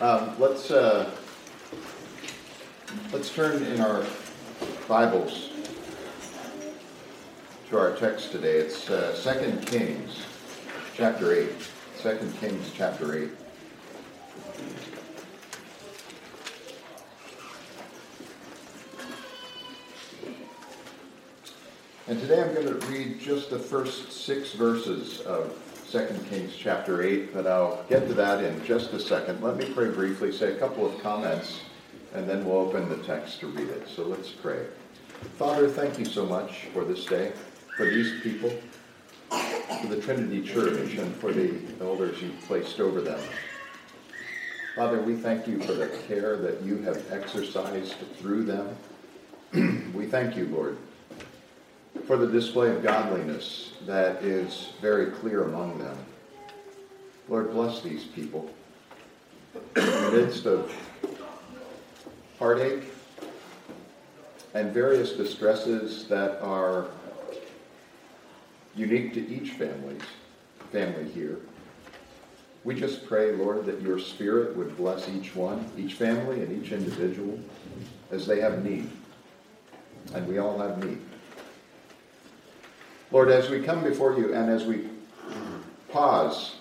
Um, let's uh, let's turn in our Bibles to our text today. It's uh, 2 Kings, chapter 8. 2 Kings, chapter 8. And today I'm going to read just the first six verses of 2 Kings chapter 8, but I'll get to that in just a second. Let me pray briefly, say a couple of comments, and then we'll open the text to read it. So let's pray. Father, thank you so much for this day, for these people, for the Trinity Church, and for the elders you've placed over them. Father, we thank you for the care that you have exercised through them. we thank you, Lord, for the display of godliness that is very clear among them. Lord, bless these people in the midst of heartache and various distresses that are unique to each family's family here. We just pray, Lord, that your Spirit would bless each one, each family, and each individual as they have need. And we all have need. Lord, as we come before you and as we pause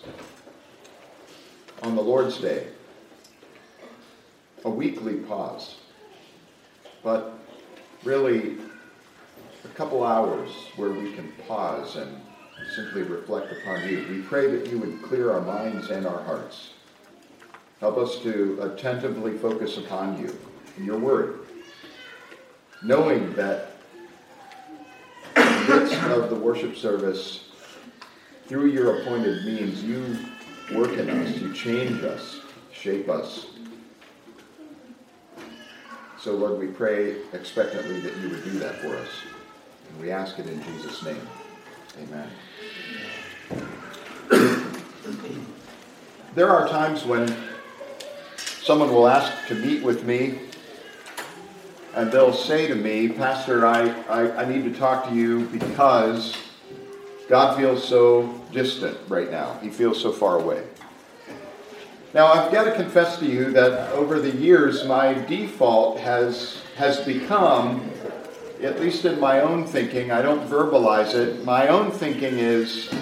on the Lord's Day, a weekly pause, but really a couple hours where we can pause and simply reflect upon you. We pray that you would clear our minds and our hearts. Help us to attentively focus upon you and your word, knowing that worship service, through your appointed means, you work in us, you change us, shape us. So, Lord, we pray expectantly that you would do that for us. And we ask it in Jesus' name. Amen. There are times when someone will ask to meet with me and they'll say to me, Pastor, I, I, I, need to talk to you because God feels so distant right now. He feels so far away. Now, I've got to confess to you that over the years, my default has, has become, at least in my own thinking, I don't verbalize it, my own thinking is,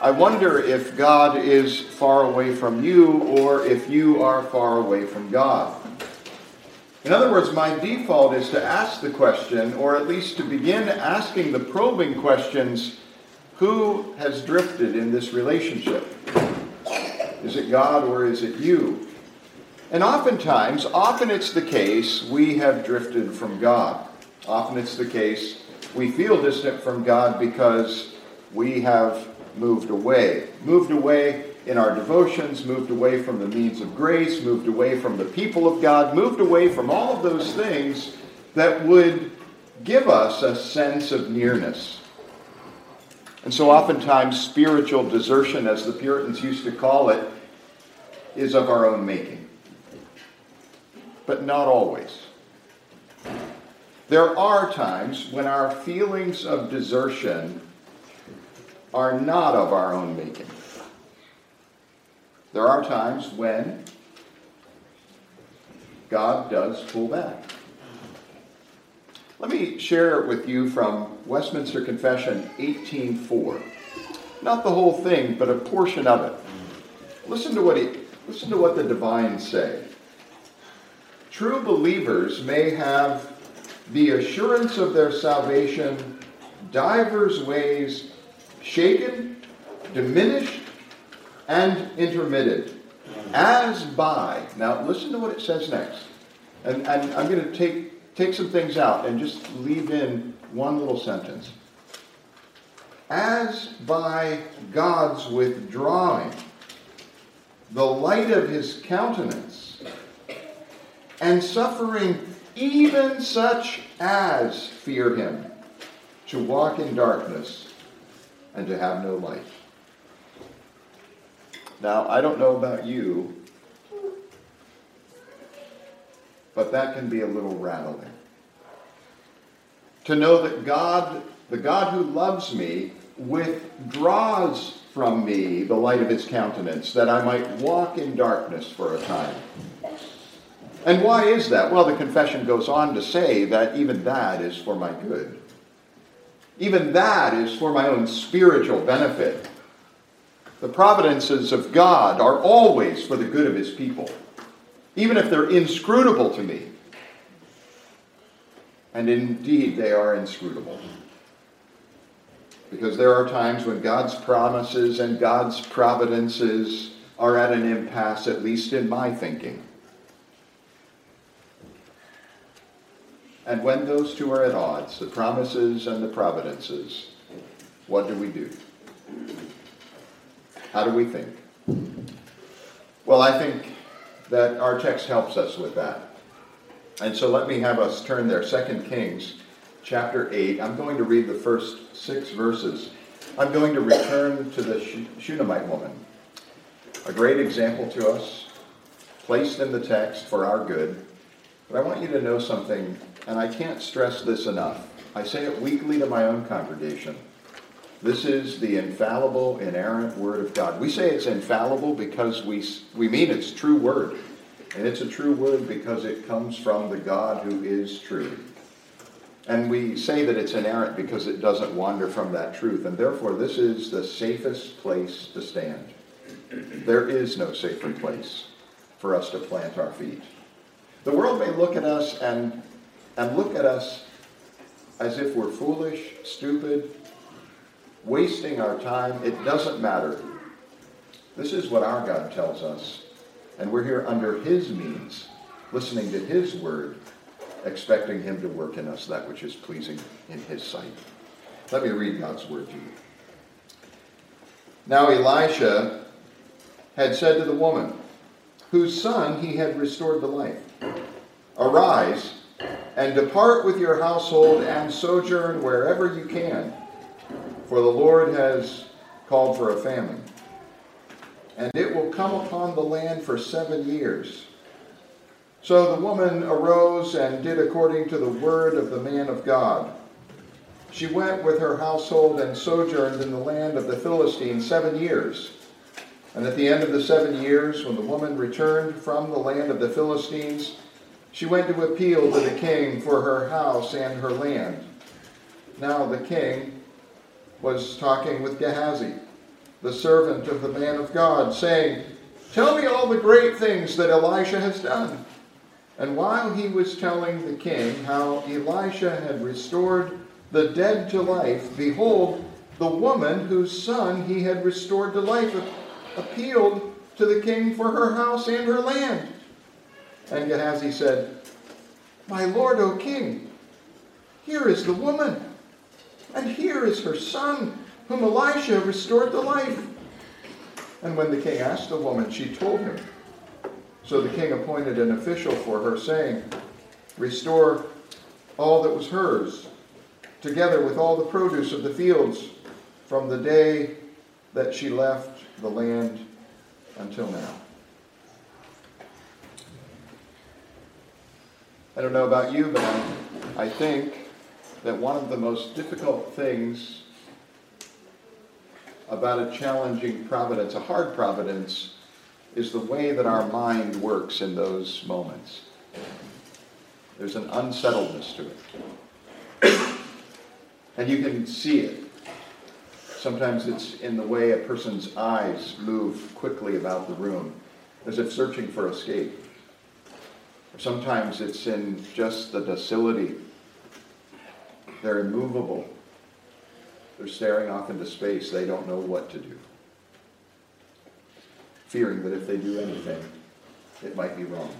I wonder if God is far away from you or if you are far away from God. In other words, my default is to ask the question, or at least to begin asking the probing questions who has drifted in this relationship? Is it God or is it you? And oftentimes, often it's the case we have drifted from God. Often it's the case we feel distant from God because we have moved away. Moved away in our devotions, moved away from the means of grace, moved away from the people of God, moved away from all of those things that would give us a sense of nearness. And so, oftentimes, spiritual desertion, as the Puritans used to call it, is of our own making. But not always. There are times when our feelings of desertion are not of our own making. There are times when God does pull back. Let me share with you from Westminster Confession 18:4. Not the whole thing, but a portion of it. Listen to what he listen to what the divines say. True believers may have the assurance of their salvation divers ways shaken, diminished, and intermitted, as by. Now, listen to what it says next. And, and I'm going to take, take some things out and just leave in one little sentence. As by God's withdrawing the light of his countenance, and suffering even such as fear him to walk in darkness and to have no light. Now, I don't know about you, but that can be a little rattling. To know that God, the God who loves me, withdraws from me the light of his countenance, that I might walk in darkness for a time. And why is that? Well, the confession goes on to say that even that is for my good. Even that is for my own spiritual benefit. The providences of God are always for the good of his people, even if they're inscrutable to me. And indeed, they are inscrutable. Because there are times when God's promises and God's providences are at an impasse, at least in my thinking. And when those two are at odds, the promises and the providences, what do we do? How do we think? Well, I think that our text helps us with that. And so let me have us turn there. 2 Kings chapter 8. I'm going to read the first six verses. I'm going to return to the Shunammite woman. A great example to us, placed in the text for our good. But I want you to know something, and I can't stress this enough. I say it weekly to my own congregation. This is the infallible, inerrant Word of God. We say it's infallible because we, we mean it's true Word. And it's a true Word because it comes from the God who is true. And we say that it's inerrant because it doesn't wander from that truth. And therefore, this is the safest place to stand. There is no safer place for us to plant our feet. The world may look at us and, and look at us as if we're foolish, stupid, wasting our time. It doesn't matter. This is what our God tells us. And we're here under His means, listening to His word, expecting Him to work in us that which is pleasing in His sight. Let me read God's word to you. Now Elisha had said to the woman, whose son he had restored to life, Arise and depart with your household and sojourn wherever you can for the Lord has called for a famine. And it will come upon the land for seven years. So the woman arose and did according to the word of the man of God. She went with her household and sojourned in the land of the Philistines seven years. And at the end of the seven years, when the woman returned from the land of the Philistines, she went to appeal to the king for her house and her land. Now the king was talking with Gehazi, the servant of the man of God, saying, Tell me all the great things that Elisha has done. And while he was telling the king how Elisha had restored the dead to life, behold, the woman whose son he had restored to life appealed to the king for her house and her land. And Gehazi said, My lord, O king, here is the woman and here is her son, whom Elisha restored to life. And when the king asked the woman, she told him. So the king appointed an official for her, saying, Restore all that was hers, together with all the produce of the fields, from the day that she left the land until now. I don't know about you, but I, I think that one of the most difficult things about a challenging providence, a hard providence, is the way that our mind works in those moments. There's an unsettledness to it. And you can see it. Sometimes it's in the way a person's eyes move quickly about the room, as if searching for escape. Sometimes it's in just the docility they're immovable. They're staring off into space. They don't know what to do. Fearing that if they do anything, it might be wrong.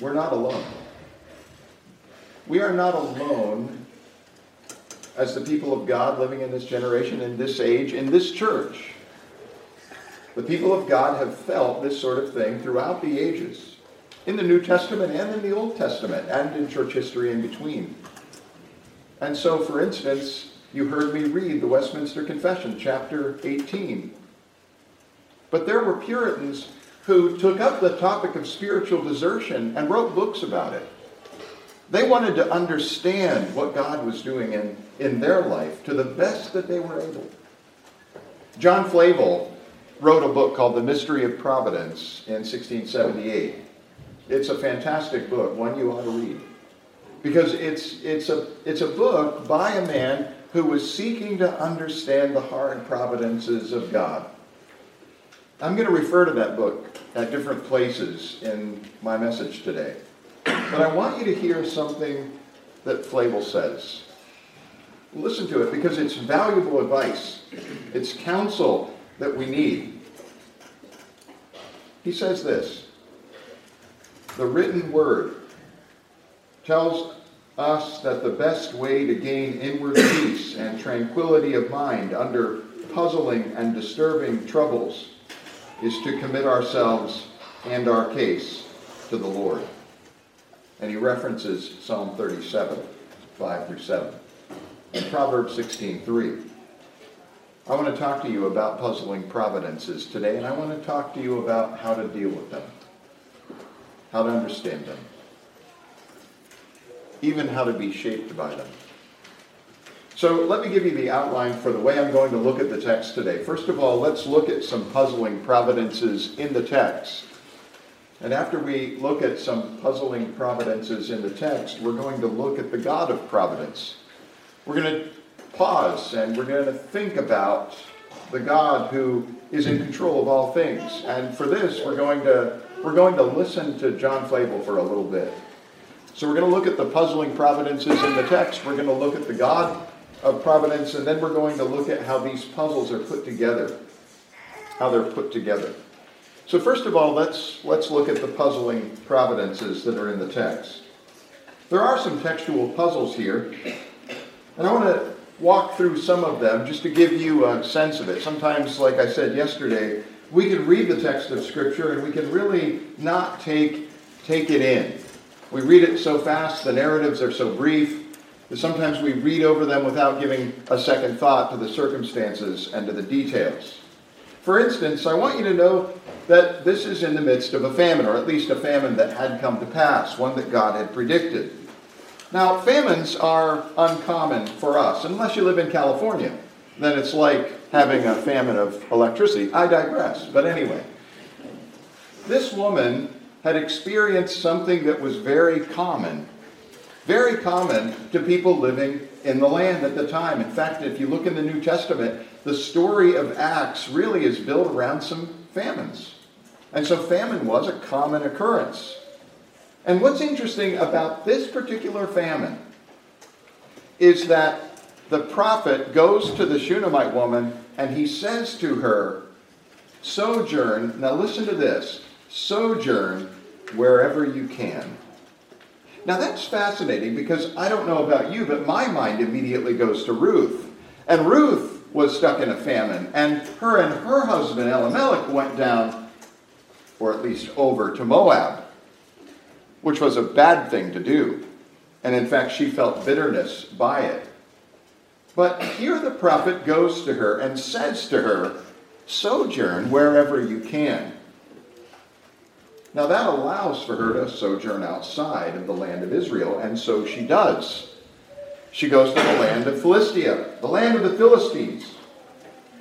We're not alone. We are not alone as the people of God living in this generation, in this age, in this church. The people of God have felt this sort of thing throughout the ages in the New Testament and in the Old Testament and in church history in between. And so, for instance, you heard me read the Westminster Confession, chapter 18. But there were Puritans who took up the topic of spiritual desertion and wrote books about it. They wanted to understand what God was doing in in their life to the best that they were able. John Flavel wrote a book called The Mystery of Providence in 1678. It's a fantastic book, one you ought to read. Because it's, it's, a, it's a book by a man who was seeking to understand the hard providences of God. I'm going to refer to that book at different places in my message today. But I want you to hear something that Flavel says. Listen to it because it's valuable advice, it's counsel that we need. He says this The written word tells us that the best way to gain inward peace and tranquility of mind under puzzling and disturbing troubles is to commit ourselves and our case to the Lord. And he references Psalm 37, 5 through 7, and Proverbs 16, 3. I want to talk to you about puzzling providences today, and I want to talk to you about how to deal with them, how to understand them, even how to be shaped by them. So let me give you the outline for the way I'm going to look at the text today. First of all, let's look at some puzzling providences in the text. And after we look at some puzzling providences in the text, we're going to look at the God of providence. We're going to pause and we're going to think about the God who is in control of all things. And for this, we're going to we're going to listen to John Flavel for a little bit. So we're going to look at the puzzling providences in the text. We're going to look at the God of providence, and then we're going to look at how these puzzles are put together, how they're put together. So first of all, let's, let's look at the puzzling providences that are in the text. There are some textual puzzles here, and I want to walk through some of them just to give you a sense of it. Sometimes, like I said yesterday, we can read the text of Scripture and we can really not take, take it in. We read it so fast, the narratives are so brief, that sometimes we read over them without giving a second thought to the circumstances and to the details. For instance, I want you to know that this is in the midst of a famine, or at least a famine that had come to pass, one that God had predicted. Now, famines are uncommon for us, unless you live in California. Then it's like having a famine of electricity. I digress. But anyway, this woman had experienced something that was very common, very common to people living in the land at the time. In fact, if you look in the New Testament, the story of Acts really is built around some famines. And so famine was a common occurrence. And what's interesting about this particular famine is that the prophet goes to the Shunammite woman and he says to her, Sojourn, now listen to this, sojourn wherever you can. Now that's fascinating because I don't know about you, but my mind immediately goes to Ruth. And Ruth was stuck in a famine, and her and her husband Elimelech went down or at least over to Moab, which was a bad thing to do. And in fact, she felt bitterness by it. But here the prophet goes to her and says to her, Sojourn wherever you can. Now that allows for her to sojourn outside of the land of Israel, and so she does. She goes to the land of Philistia, the land of the Philistines.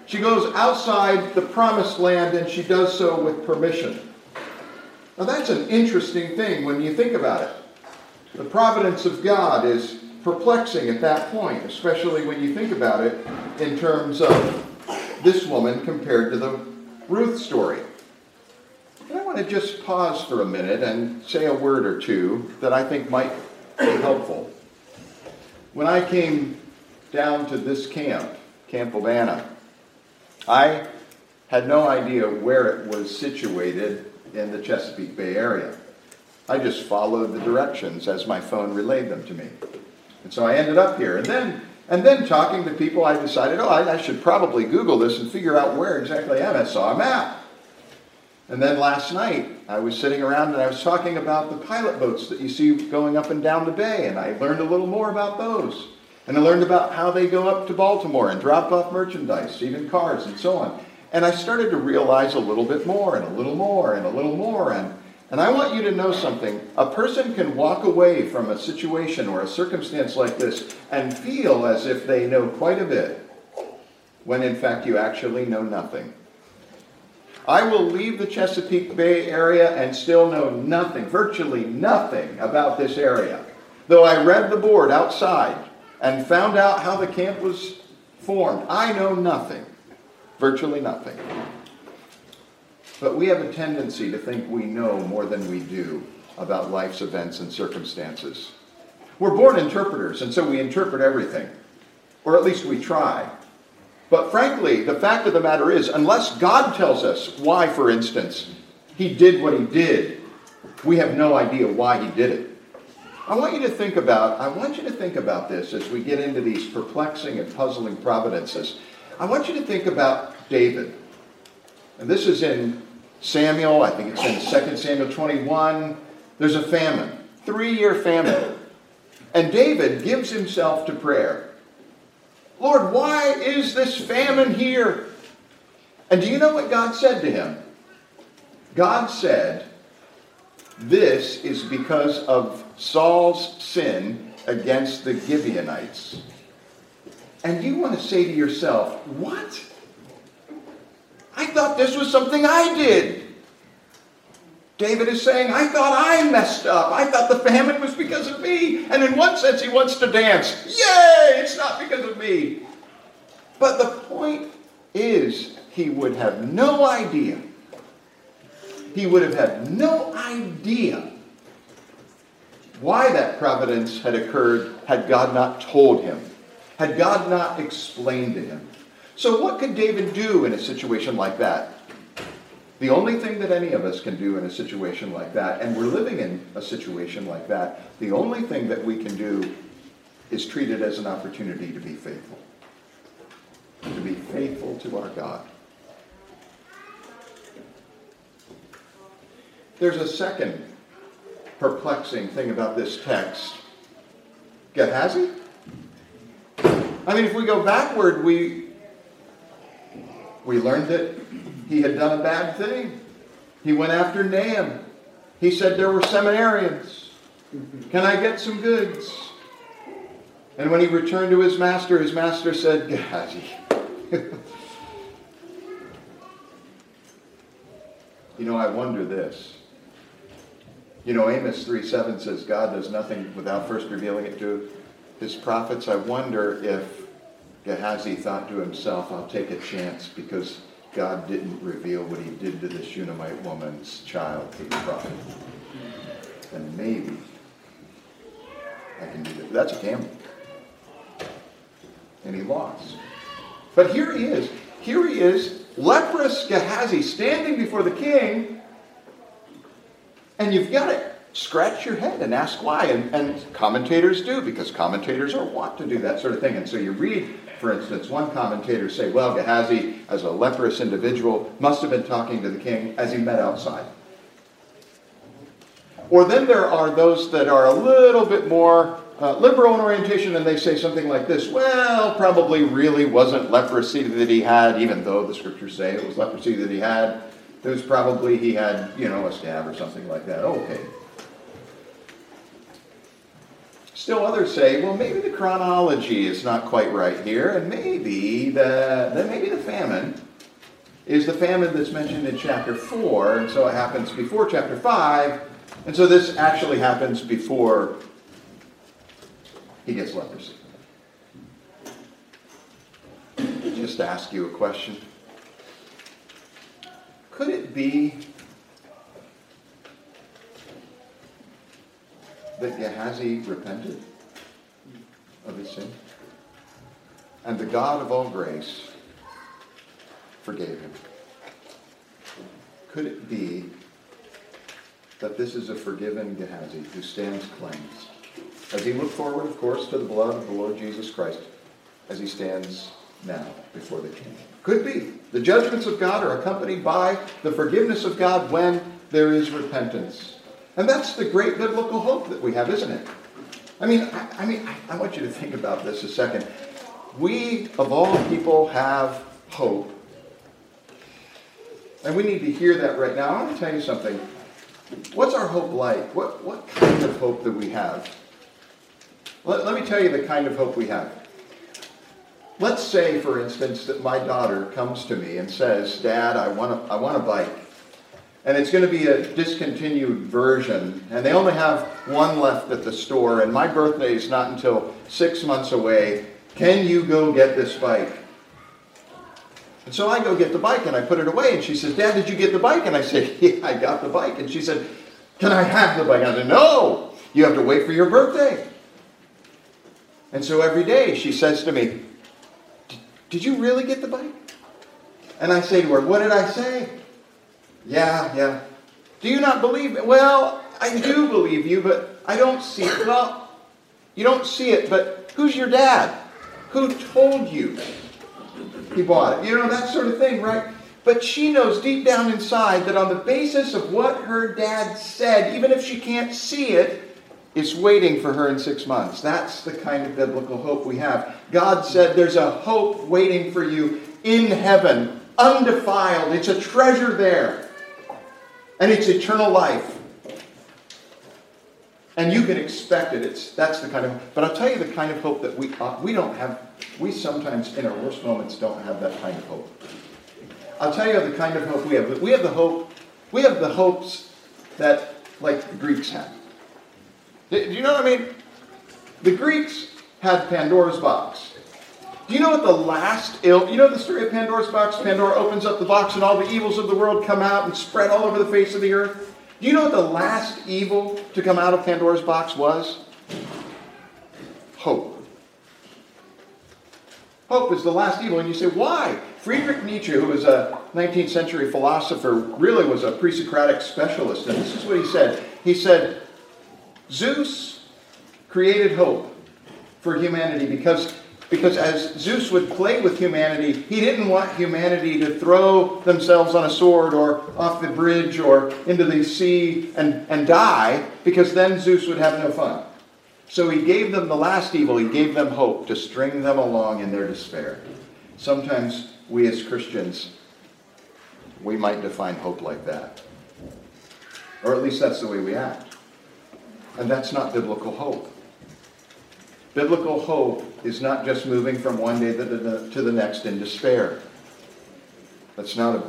She goes outside the promised land and she does so with permission. Now, that's an interesting thing when you think about it. The providence of God is perplexing at that point, especially when you think about it in terms of this woman compared to the Ruth story. And I want to just pause for a minute and say a word or two that I think might be helpful. When I came down to this camp, Camp Wabanna, I had no idea where it was situated in the Chesapeake Bay area. I just followed the directions as my phone relayed them to me. And so I ended up here. And then, and then talking to people, I decided, oh, I, I should probably Google this and figure out where exactly I am. I saw a map. And then last night, I was sitting around and I was talking about the pilot boats that you see going up and down the bay, and I learned a little more about those. And I learned about how they go up to Baltimore and drop off merchandise, even cars and so on. And I started to realize a little bit more and a little more and a little more. And, And I want you to know something. A person can walk away from a situation or a circumstance like this and feel as if they know quite a bit, when in fact you actually know nothing. I will leave the Chesapeake Bay area and still know nothing, virtually nothing about this area. Though I read the board outside and found out how the camp was formed, I know nothing, virtually nothing. But we have a tendency to think we know more than we do about life's events and circumstances. We're born interpreters, and so we interpret everything, or at least we try. But frankly, the fact of the matter is, unless God tells us why, for instance, he did what he did, we have no idea why he did it. I want you to think about, I want you to think about this as we get into these perplexing and puzzling providences. I want you to think about David. And this is in Samuel, I think it's in 2 Samuel 21. There's a famine, three year famine. And David gives himself to prayer. Lord, why is this famine here? And do you know what God said to him? God said, This is because of Saul's sin against the Gibeonites. And you want to say to yourself, What? I thought this was something I did. David is saying, I thought I messed up. I thought the famine was because of me. And in one sense, he wants to dance. Yay, it's not because of me. But the point is, he would have no idea. He would have had no idea why that providence had occurred had God not told him, had God not explained to him. So, what could David do in a situation like that? The only thing that any of us can do in a situation like that, and we're living in a situation like that, the only thing that we can do is treat it as an opportunity to be faithful. To be faithful to our God. There's a second perplexing thing about this text. Gehazi? I mean, if we go backward, we we learned that he had done a bad thing. He went after Naaman. He said there were seminarians. Can I get some goods? And when he returned to his master, his master said, Gehazi. you know, I wonder this. You know, Amos 3 7 says God does nothing without first revealing it to his prophets. I wonder if Gehazi thought to himself, I'll take a chance because God didn't reveal what he did to this Shunammite woman's child the prophet. And maybe I can do that. That's a gamble. And he lost. But here he is. Here he is, leprous Gehazi, standing before the king. And you've got to scratch your head and ask why. And, and commentators do, because commentators are wont to do that sort of thing. And so you read for instance, one commentator say, well, Gehazi, as a leprous individual, must have been talking to the king as he met outside. Or then there are those that are a little bit more uh, liberal in orientation, and they say something like this Well, probably really wasn't leprosy that he had, even though the scriptures say it was leprosy that he had. It was probably he had, you know, a stab or something like that. Okay, Still others say, well, maybe the chronology is not quite right here, and maybe the, the maybe the famine is the famine that's mentioned in chapter 4, and so it happens before chapter 5, and so this actually happens before he gets leprosy. Just ask you a question. Could it be that Gehazi repented of his sin. And the God of all grace forgave him. Could it be that this is a forgiven Gehazi who stands cleansed? As he looked forward, of course, to the blood of the Lord Jesus Christ, as he stands now before the king. Could be. The judgments of God are accompanied by the forgiveness of God when there is repentance. And that's the great biblical hope that we have, isn't it? I mean, I, I mean, I, want you to think about this a second. We, of all people, have hope. And we need to hear that right now. I want to tell you something. What's our hope like? What, what kind of hope do we have? Let, let me tell you the kind of hope we have. Let's say, for instance, that my daughter comes to me and says, Dad, I want a, I want a bike. And it's going to be a discontinued version. And they only have one left at the store. And my birthday is not until six months away. Can you go get this bike? And so I go get the bike and I put it away. And she says, Dad, did you get the bike? And I said, Yeah, I got the bike. And she said, Can I have the bike? I said, No, you have to wait for your birthday. And so every day she says to me, Did you really get the bike? And I say to her, What did I say? Yeah, yeah. Do you not believe me? Well, I do believe you, but I don't see it. Well, you don't see it, but who's your dad? Who told you he bought it? You know, that sort of thing, right? But she knows deep down inside that on the basis of what her dad said, even if she can't see it, it's waiting for her in six months. That's the kind of biblical hope we have. God said there's a hope waiting for you in heaven, undefiled. It's a treasure there. And it's eternal life. And you can expect it. It's that's the kind of but I'll tell you the kind of hope that we uh, we don't have we sometimes in our worst moments don't have that kind of hope. I'll tell you the kind of hope we have. We have the hope we have the hopes that like the Greeks had. Do you know what I mean? The Greeks had Pandora's box. Do you know what the last ill? You know the story of Pandora's box? Pandora opens up the box and all the evils of the world come out and spread all over the face of the earth. Do you know what the last evil to come out of Pandora's box was? Hope. Hope is the last evil. And you say, why? Friedrich Nietzsche, who was a 19th century philosopher, really was a pre Socratic specialist. And this is what he said. He said, Zeus created hope for humanity because, because as Zeus would play with humanity, he didn't want humanity to throw themselves on a sword or off the bridge or into the sea and, and die, because then Zeus would have no fun. So he gave them the last evil, he gave them hope to string them along in their despair. Sometimes we as Christians, we might define hope like that. Or at least that's the way we act. And that's not biblical hope. Biblical hope is not just moving from one day to the next in despair. That's not a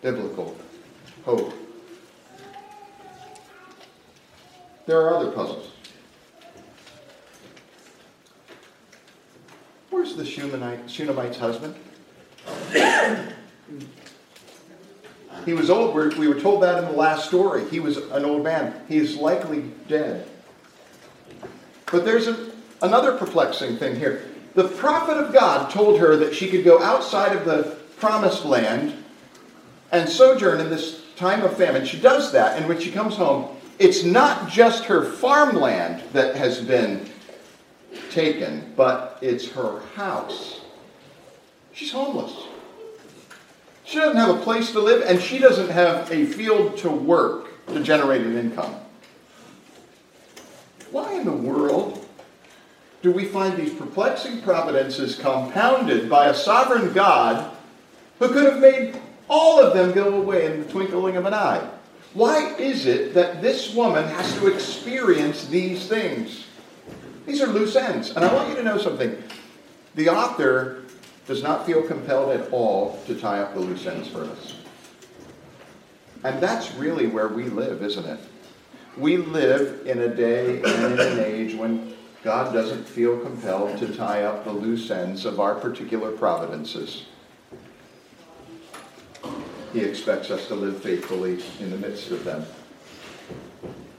biblical hope. There are other puzzles. Where's the Shunammite's husband? He was old. We were told that in the last story. He was an old man. He is likely dead. But there's a, another perplexing thing here. The prophet of God told her that she could go outside of the promised land and sojourn in this time of famine. She does that, and when she comes home, it's not just her farmland that has been taken, but it's her house. She's homeless. She doesn't have a place to live, and she doesn't have a field to work to generate an income. Why in the world do we find these perplexing providences compounded by a sovereign God who could have made all of them go away in the twinkling of an eye? Why is it that this woman has to experience these things? These are loose ends. And I want you to know something. The author does not feel compelled at all to tie up the loose ends for us. And that's really where we live, isn't it? We live in a day and in an age when God doesn't feel compelled to tie up the loose ends of our particular providences. He expects us to live faithfully in the midst of them.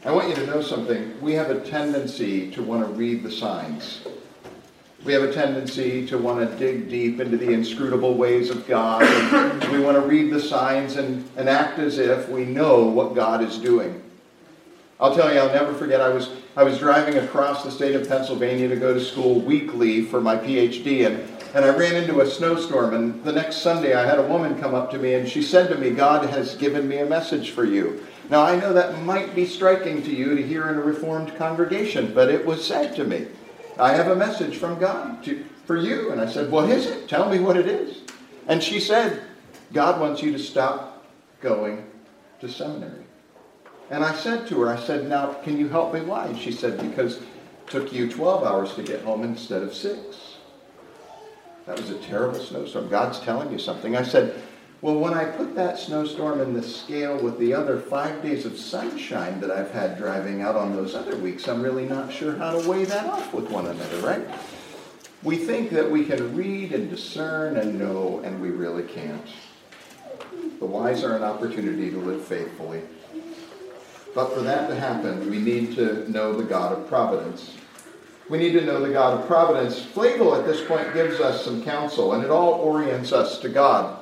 I want you to know something. We have a tendency to want to read the signs. We have a tendency to want to dig deep into the inscrutable ways of God. We want to read the signs and, and act as if we know what God is doing. I'll tell you, I'll never forget, I was, I was driving across the state of Pennsylvania to go to school weekly for my PhD, and, and I ran into a snowstorm. And the next Sunday, I had a woman come up to me, and she said to me, God has given me a message for you. Now, I know that might be striking to you to hear in a Reformed congregation, but it was said to me. I have a message from God to, for you. And I said, What is it? Tell me what it is. And she said, God wants you to stop going to seminary. And I said to her, I said, Now, can you help me? Why? And she said, Because it took you 12 hours to get home instead of six. That was a terrible snowstorm. God's telling you something. I said, Well, when I put that snowstorm in the scale with the other five days of sunshine that I've had driving out on those other weeks, I'm really not sure how to weigh that off with one another, right? We think that we can read and discern and know, and we really can't. The wise are an opportunity to live faithfully. But for that to happen, we need to know the God of providence. We need to know the God of providence. Flavel at this point gives us some counsel, and it all orients us to God.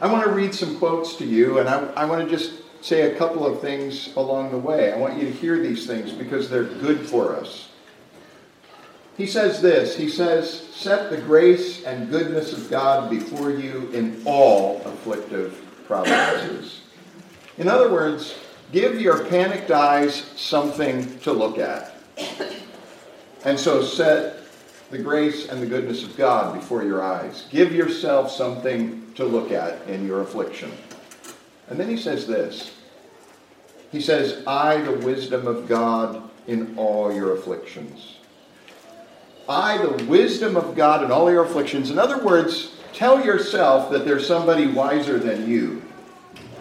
I want to read some quotes to you, and I, I want to just say a couple of things along the way. I want you to hear these things because they're good for us. He says this He says, Set the grace and goodness of God before you in all afflictive providences. In other words, give your panicked eyes something to look at. And so set the grace and the goodness of God before your eyes. Give yourself something to look at in your affliction. And then he says this He says, Eye, the wisdom of God in all your afflictions. Eye, the wisdom of God in all your afflictions. In other words, tell yourself that there's somebody wiser than you.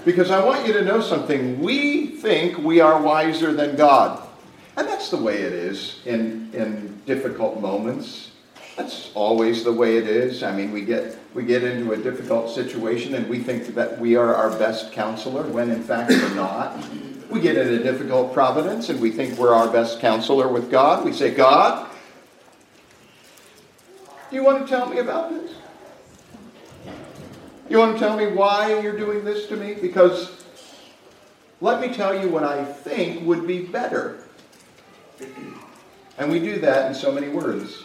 Because I want you to know something. We think we are wiser than God. And that's the way it is in, in difficult moments. That's always the way it is. I mean, we get, we get into a difficult situation and we think that we are our best counselor when in fact we're not. We get in a difficult providence and we think we're our best counselor with God. We say, God, do you want to tell me about this? You want to tell me why you're doing this to me? Because let me tell you what I think would be better. And we do that in so many words.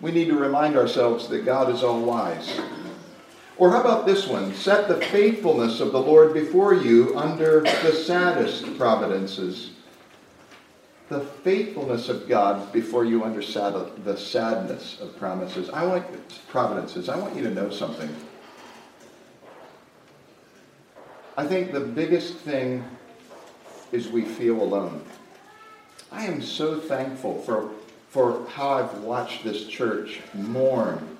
We need to remind ourselves that God is all wise. Or how about this one? Set the faithfulness of the Lord before you under the saddest providences. The faithfulness of God before you under the sadness of promises. I want providences. I want you to know something. I think the biggest thing is we feel alone. I am so thankful for, for how I've watched this church mourn,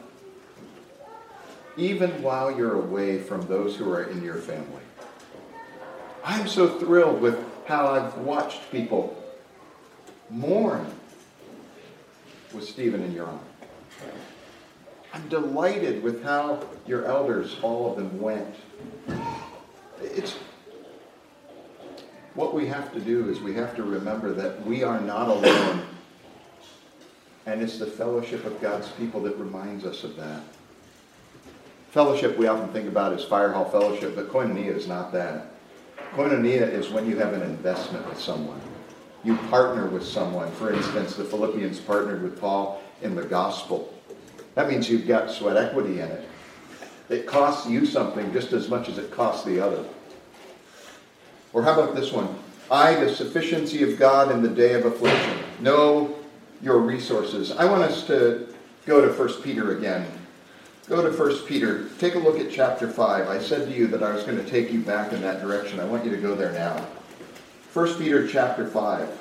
even while you're away from those who are in your family. I'm so thrilled with how I've watched people mourn with Stephen and your. I'm delighted with how your elders, all of them, went. It's what we have to do is we have to remember that we are not alone. And it's the fellowship of God's people that reminds us of that. Fellowship we often think about as fire hall fellowship, but koinonia is not that. Koinonia is when you have an investment with someone. You partner with someone. For instance, the Philippians partnered with Paul in the gospel. That means you've got sweat equity in it. It costs you something just as much as it costs the other. Or how about this one? Eye, the sufficiency of God in the day of affliction. Know your resources. I want us to go to 1 Peter again. Go to 1 Peter. Take a look at chapter 5. I said to you that I was going to take you back in that direction. I want you to go there now. 1 Peter chapter 5.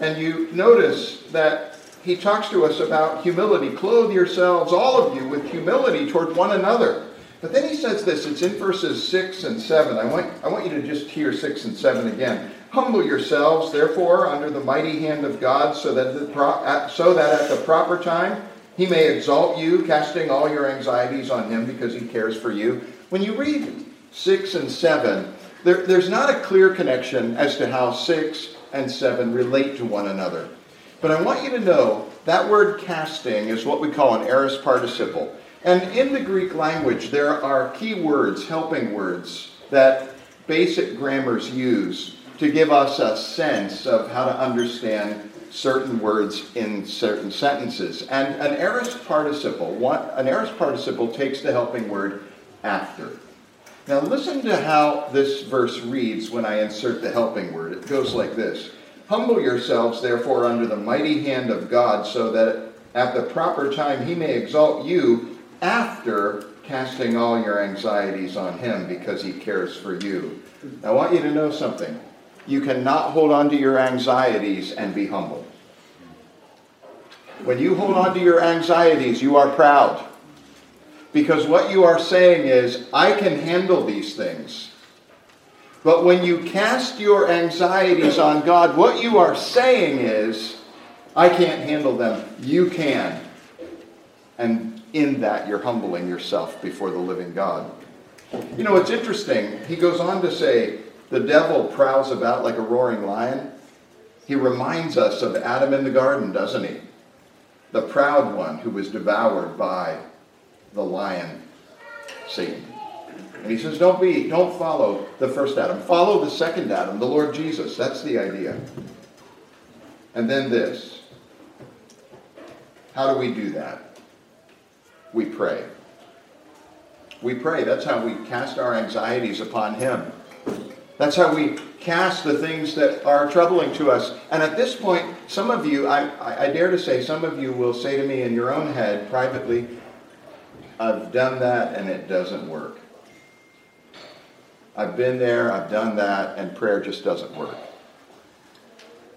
And you notice that he talks to us about humility. Clothe yourselves, all of you, with humility toward one another. But then he says this, it's in verses 6 and 7. I want, I want you to just hear 6 and 7 again. Humble yourselves, therefore, under the mighty hand of God, so that, the pro- so that at the proper time he may exalt you, casting all your anxieties on him because he cares for you. When you read 6 and 7, there, there's not a clear connection as to how 6 and 7 relate to one another. But I want you to know that word casting is what we call an aorist participle. And in the Greek language, there are key words, helping words, that basic grammars use to give us a sense of how to understand certain words in certain sentences. And an aorist participle, an aorist participle takes the helping word after. Now listen to how this verse reads when I insert the helping word. It goes like this. Humble yourselves, therefore, under the mighty hand of God, so that at the proper time he may exalt you after casting all your anxieties on Him because He cares for you. I want you to know something. You cannot hold on to your anxieties and be humble. When you hold on to your anxieties, you are proud. Because what you are saying is, I can handle these things. But when you cast your anxieties on God, what you are saying is, I can't handle them. You can. And in that, you're humbling yourself before the living God. You know, it's interesting. He goes on to say, the devil prowls about like a roaring lion. He reminds us of Adam in the garden, doesn't he? The proud one who was devoured by the lion, Satan. And he says, don't be, don't follow the first Adam. Follow the second Adam, the Lord Jesus. That's the idea. And then this. How do we do that? We pray. We pray. That's how we cast our anxieties upon Him. That's how we cast the things that are troubling to us. And at this point, some of you, I, I dare to say, some of you will say to me in your own head privately, I've done that and it doesn't work. I've been there, I've done that, and prayer just doesn't work.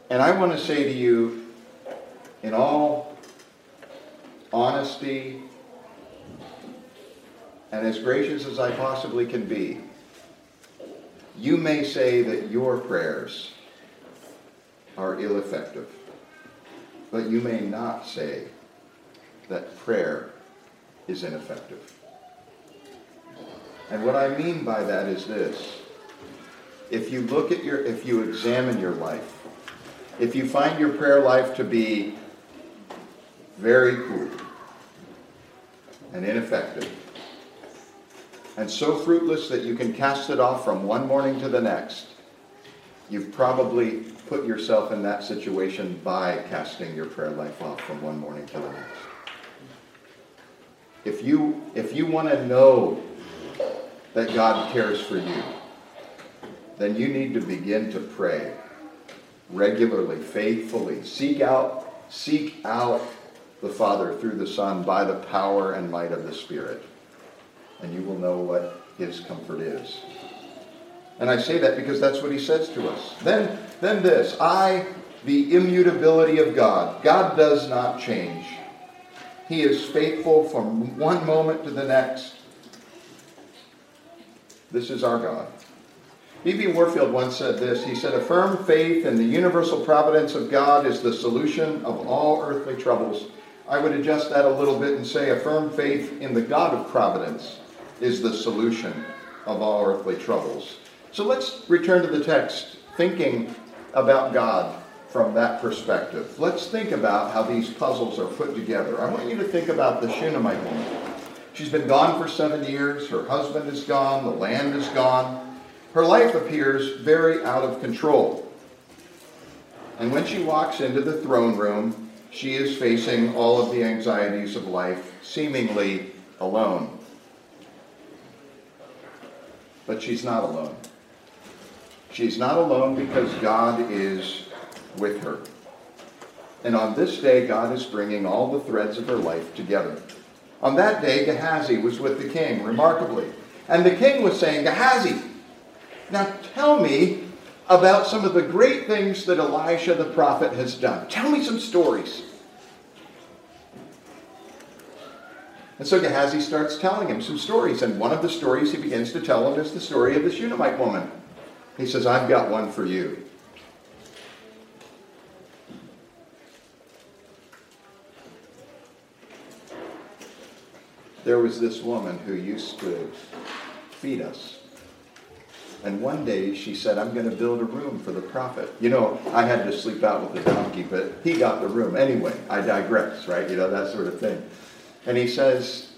And I want to say to you, in all honesty and as gracious as I possibly can be, you may say that your prayers are ill effective, but you may not say that prayer is ineffective. And what I mean by that is this. If you look at your, if you examine your life, if you find your prayer life to be very cool and ineffective, and so fruitless that you can cast it off from one morning to the next, you've probably put yourself in that situation by casting your prayer life off from one morning to the next. If you, if you want to know that God cares for you, then you need to begin to pray regularly, faithfully. Seek out, seek out the Father through the Son by the power and might of the Spirit and you will know what his comfort is. And I say that because that's what he says to us. Then, then this I, the immutability of God. God does not change. He is faithful from one moment to the next. This is our God. B.B. Warfield once said this. He said, A firm faith in the universal providence of God is the solution of all earthly troubles. I would adjust that a little bit and say, A firm faith in the God of providence is the solution of all earthly troubles. So let's return to the text, thinking about God from that perspective. Let's think about how these puzzles are put together. I want you to think about the Shunammite woman. She's been gone for seven years, her husband is gone, the land is gone. Her life appears very out of control. And when she walks into the throne room, she is facing all of the anxieties of life, seemingly alone. But she's not alone. She's not alone because God is with her. And on this day, God is bringing all the threads of her life together. On that day, Gehazi was with the king, remarkably. And the king was saying, Gehazi, now tell me about some of the great things that Elisha the prophet has done. Tell me some stories. And so Gehazi starts telling him some stories. And one of the stories he begins to tell him is the story of the Shunammite woman. He says, I've got one for you. There was this woman who used to feed us. And one day she said, I'm going to build a room for the prophet. You know, I had to sleep out with the donkey, but he got the room. Anyway, I digress, right? You know, that sort of thing. And he says,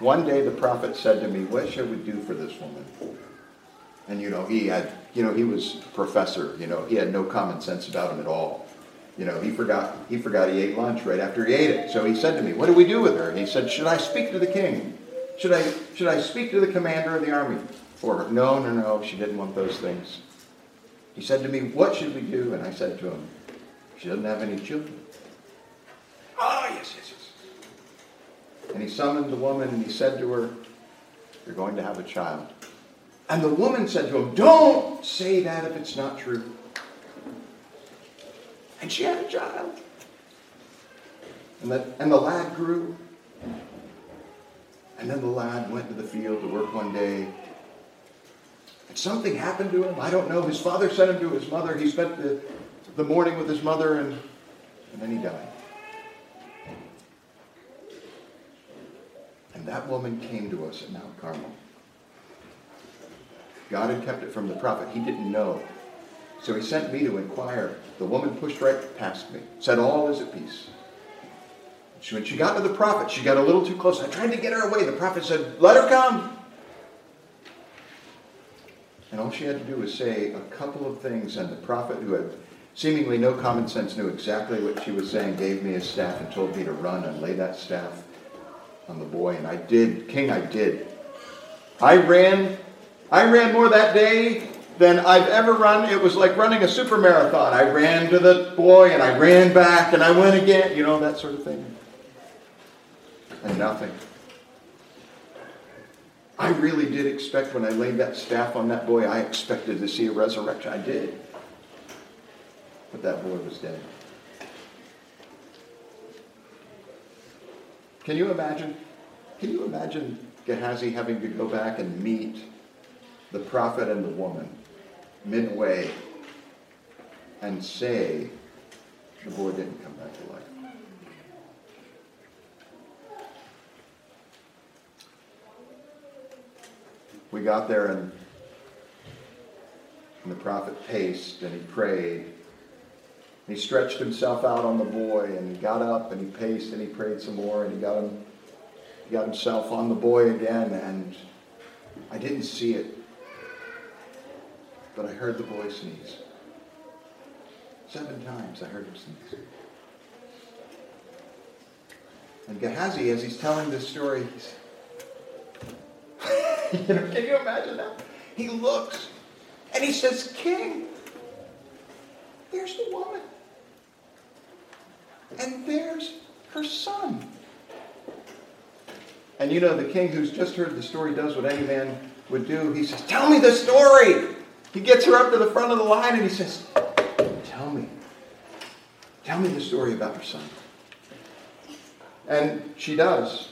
One day the prophet said to me, What shall we do for this woman? And you know, he had, you know, he was a professor, you know, he had no common sense about him at all. You know, he forgot he forgot he ate lunch right after he ate it. So he said to me, What do we do with her? And he said, Should I speak to the king? Should I should I speak to the commander of the army for her? No, no, no, she didn't want those things. He said to me, What should we do? And I said to him, She doesn't have any children. Oh, yes, yes, yes. And he summoned the woman and he said to her, You're going to have a child. And the woman said to him, Don't say that if it's not true. And she had a child. And the, and the lad grew. And then the lad went to the field to work one day. And something happened to him. I don't know. His father sent him to his mother. He spent the, the morning with his mother, and, and then he died. And that woman came to us at Mount Carmel. God had kept it from the prophet. He didn't know. So he sent me to inquire. The woman pushed right past me, said, All is at peace. She, when she got to the prophet, she got a little too close. I tried to get her away. The prophet said, Let her come. And all she had to do was say a couple of things, and the prophet, who had seemingly no common sense, knew exactly what she was saying, gave me his staff and told me to run and lay that staff on the boy. And I did. King, I did. I ran. I ran more that day than I've ever run. It was like running a super marathon. I ran to the boy and I ran back and I went again, you know, that sort of thing. And nothing. I really did expect when I laid that staff on that boy, I expected to see a resurrection. I did. But that boy was dead. Can you imagine? Can you imagine Gehazi having to go back and meet the prophet and the woman midway and say the boy didn't come back to life? We got there and, and the prophet paced and he prayed. And he stretched himself out on the boy and he got up and he paced and he prayed some more and he got him he got himself on the boy again and I didn't see it. But I heard the boy sneeze. Seven times I heard him sneeze. And Gehazi, as he's telling this story, he's can you imagine that? He looks and he says, King, there's the woman. And there's her son. And you know, the king who's just heard the story does what any man would do. He says, Tell me the story. He gets her up to the front of the line and he says, Tell me. Tell me the story about your son. And she does.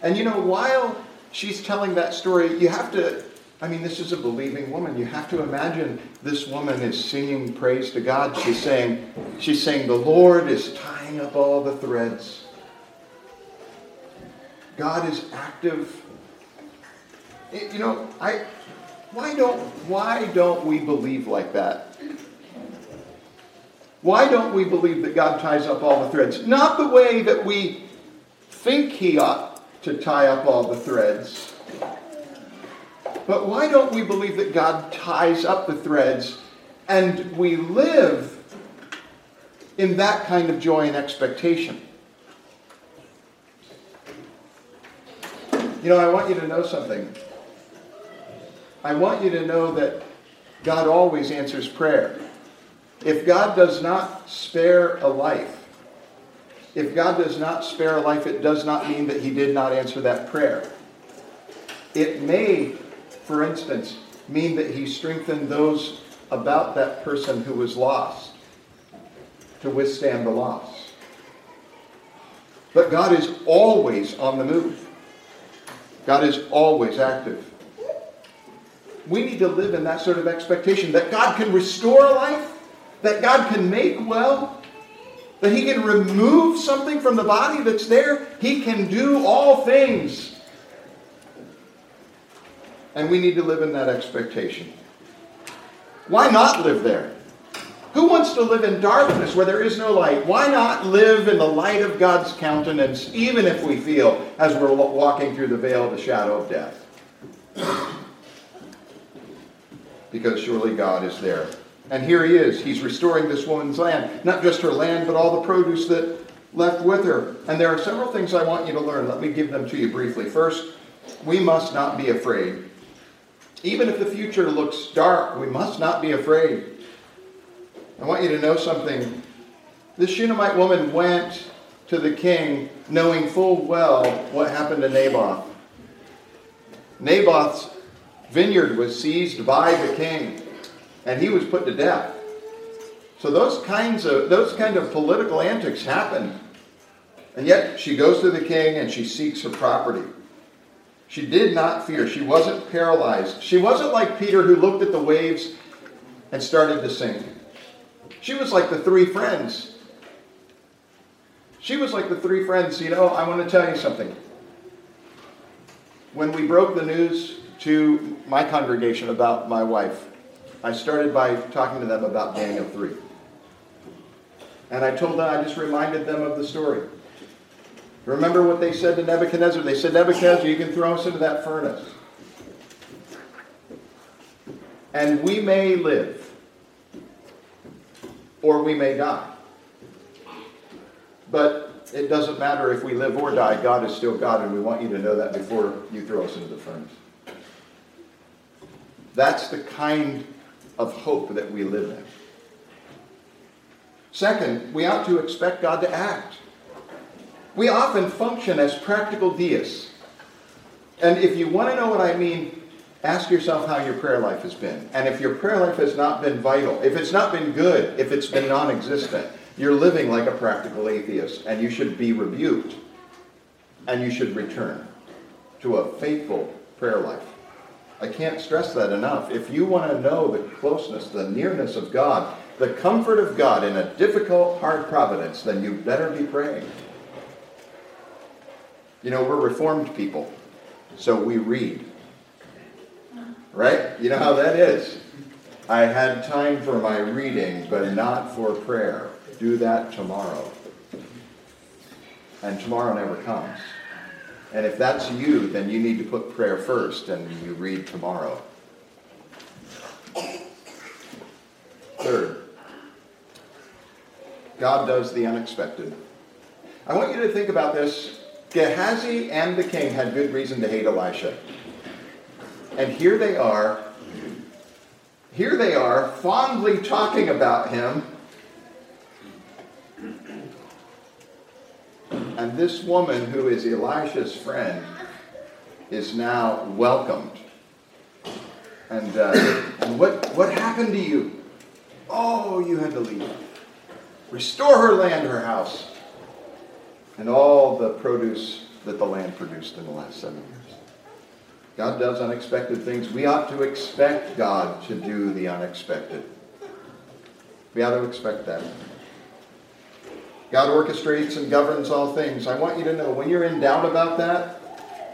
And you know, while she's telling that story, you have to, I mean, this is a believing woman. You have to imagine this woman is singing praise to God. She's saying, she's saying, the Lord is tying up all the threads. God is active. You know, I why don't why don't we believe like that? Why don't we believe that God ties up all the threads? Not the way that we think he ought to tie up all the threads. But why don't we believe that God ties up the threads and we live in that kind of joy and expectation? You know, I want you to know something. I want you to know that God always answers prayer. If God does not spare a life, if God does not spare a life, it does not mean that He did not answer that prayer. It may, for instance, mean that He strengthened those about that person who was lost to withstand the loss. But God is always on the move, God is always active. We need to live in that sort of expectation that God can restore life, that God can make well, that he can remove something from the body that's there. He can do all things. And we need to live in that expectation. Why not live there? Who wants to live in darkness where there is no light? Why not live in the light of God's countenance, even if we feel as we're walking through the veil of the shadow of death? Because surely God is there and here he is. He's restoring this woman's land. Not just her land, but all the produce that left with her. And there are several things I want you to learn. Let me give them to you briefly. First, we must not be afraid. Even if the future looks dark, we must not be afraid. I want you to know something. This Shunammite woman went to the king knowing full well what happened to Naboth. Naboth's vineyard was seized by the king, and he was put to death. So those kinds of those kind of political antics happened. And yet she goes to the king and she seeks her property. She did not fear. She wasn't paralyzed. She wasn't like Peter who looked at the waves and started to sink. She was like the three friends. She was like the three friends. You know, I want to tell you something. When we broke the news to my congregation about my wife, I started by talking to them about Daniel 3. And I told them, I just reminded them of the story. Remember what they said to Nebuchadnezzar? They said, Nebuchadnezzar, you can throw us into that furnace. And we may live, or we may die. But it doesn't matter if we live or die, God is still God, and we want you to know that before you throw us into the furnace. That's the kind of hope that we live in. Second, we ought to expect God to act. We often function as practical deists. And if you want to know what I mean, ask yourself how your prayer life has been. And if your prayer life has not been vital, if it's not been good, if it's been non existent, you're living like a practical atheist, and you should be rebuked, and you should return to a faithful prayer life. I can't stress that enough. If you want to know the closeness, the nearness of God, the comfort of God in a difficult, hard providence, then you better be praying. You know, we're reformed people, so we read. Right? You know how that is. I had time for my reading, but not for prayer. Do that tomorrow. And tomorrow never comes. And if that's you, then you need to put prayer first and you read tomorrow. Third, God does the unexpected. I want you to think about this Gehazi and the king had good reason to hate Elisha. And here they are, here they are, fondly talking about him. And this woman, who is Elisha's friend, is now welcomed. And, uh, and what, what happened to you? Oh, you had to leave. Restore her land, her house and all the produce that the land produced in the last seven years. God does unexpected things. We ought to expect God to do the unexpected. We ought to expect that. God orchestrates and governs all things. I want you to know when you're in doubt about that,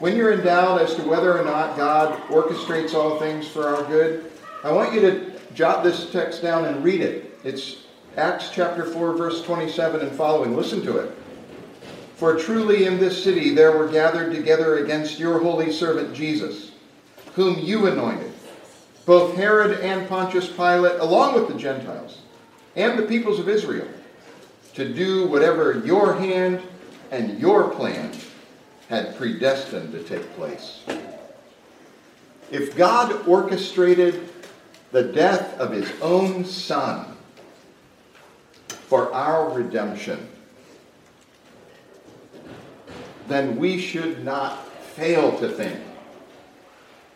when you're in doubt as to whether or not God orchestrates all things for our good, I want you to jot this text down and read it. It's Acts chapter 4, verse 27 and following. Listen to it. For truly in this city there were gathered together against your holy servant Jesus, whom you anointed, both Herod and Pontius Pilate, along with the Gentiles, and the peoples of Israel, to do whatever your hand and your plan had predestined to take place. If God orchestrated the death of his own Son for our redemption, then we should not fail to think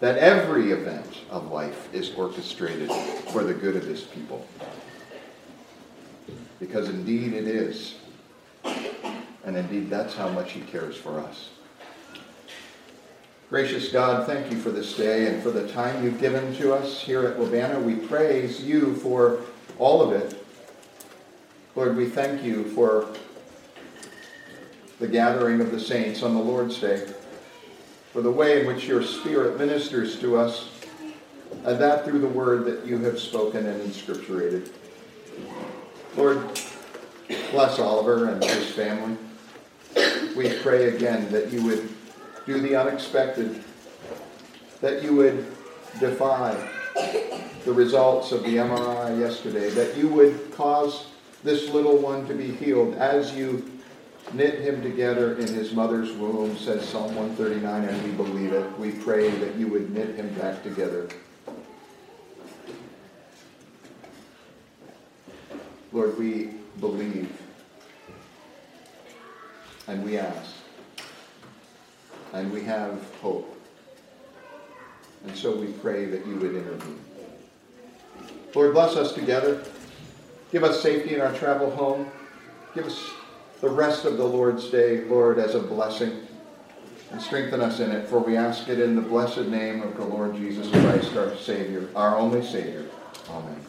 that every event of life is orchestrated for the good of his people. Because indeed it is. And indeed that's how much he cares for us. Gracious God, thank you for this day and for the time you've given to us here at Wabanna. We praise you for all of it. Lord, we thank you for the gathering of the saints on the Lord's Day, for the way in which your Spirit ministers to us, and that through the word that you have spoken and inscripturated. Lord, bless Oliver and his family. We pray again that you would do the unexpected, that you would defy the results of the MRI yesterday, that you would cause this little one to be healed as you knit him together in his mother's womb, says Psalm 139, and we believe it. We pray that you would knit him back together. Lord, we believe and we ask and we have hope And so we pray that you would intervene. Lord, bless us together. Give us safety in our travel home. Give us the rest of the Lord's day, Lord, as a blessing. And strengthen us in it, for we ask it in the blessed name of the Lord Jesus Christ, our Savior, our only Savior. Amen.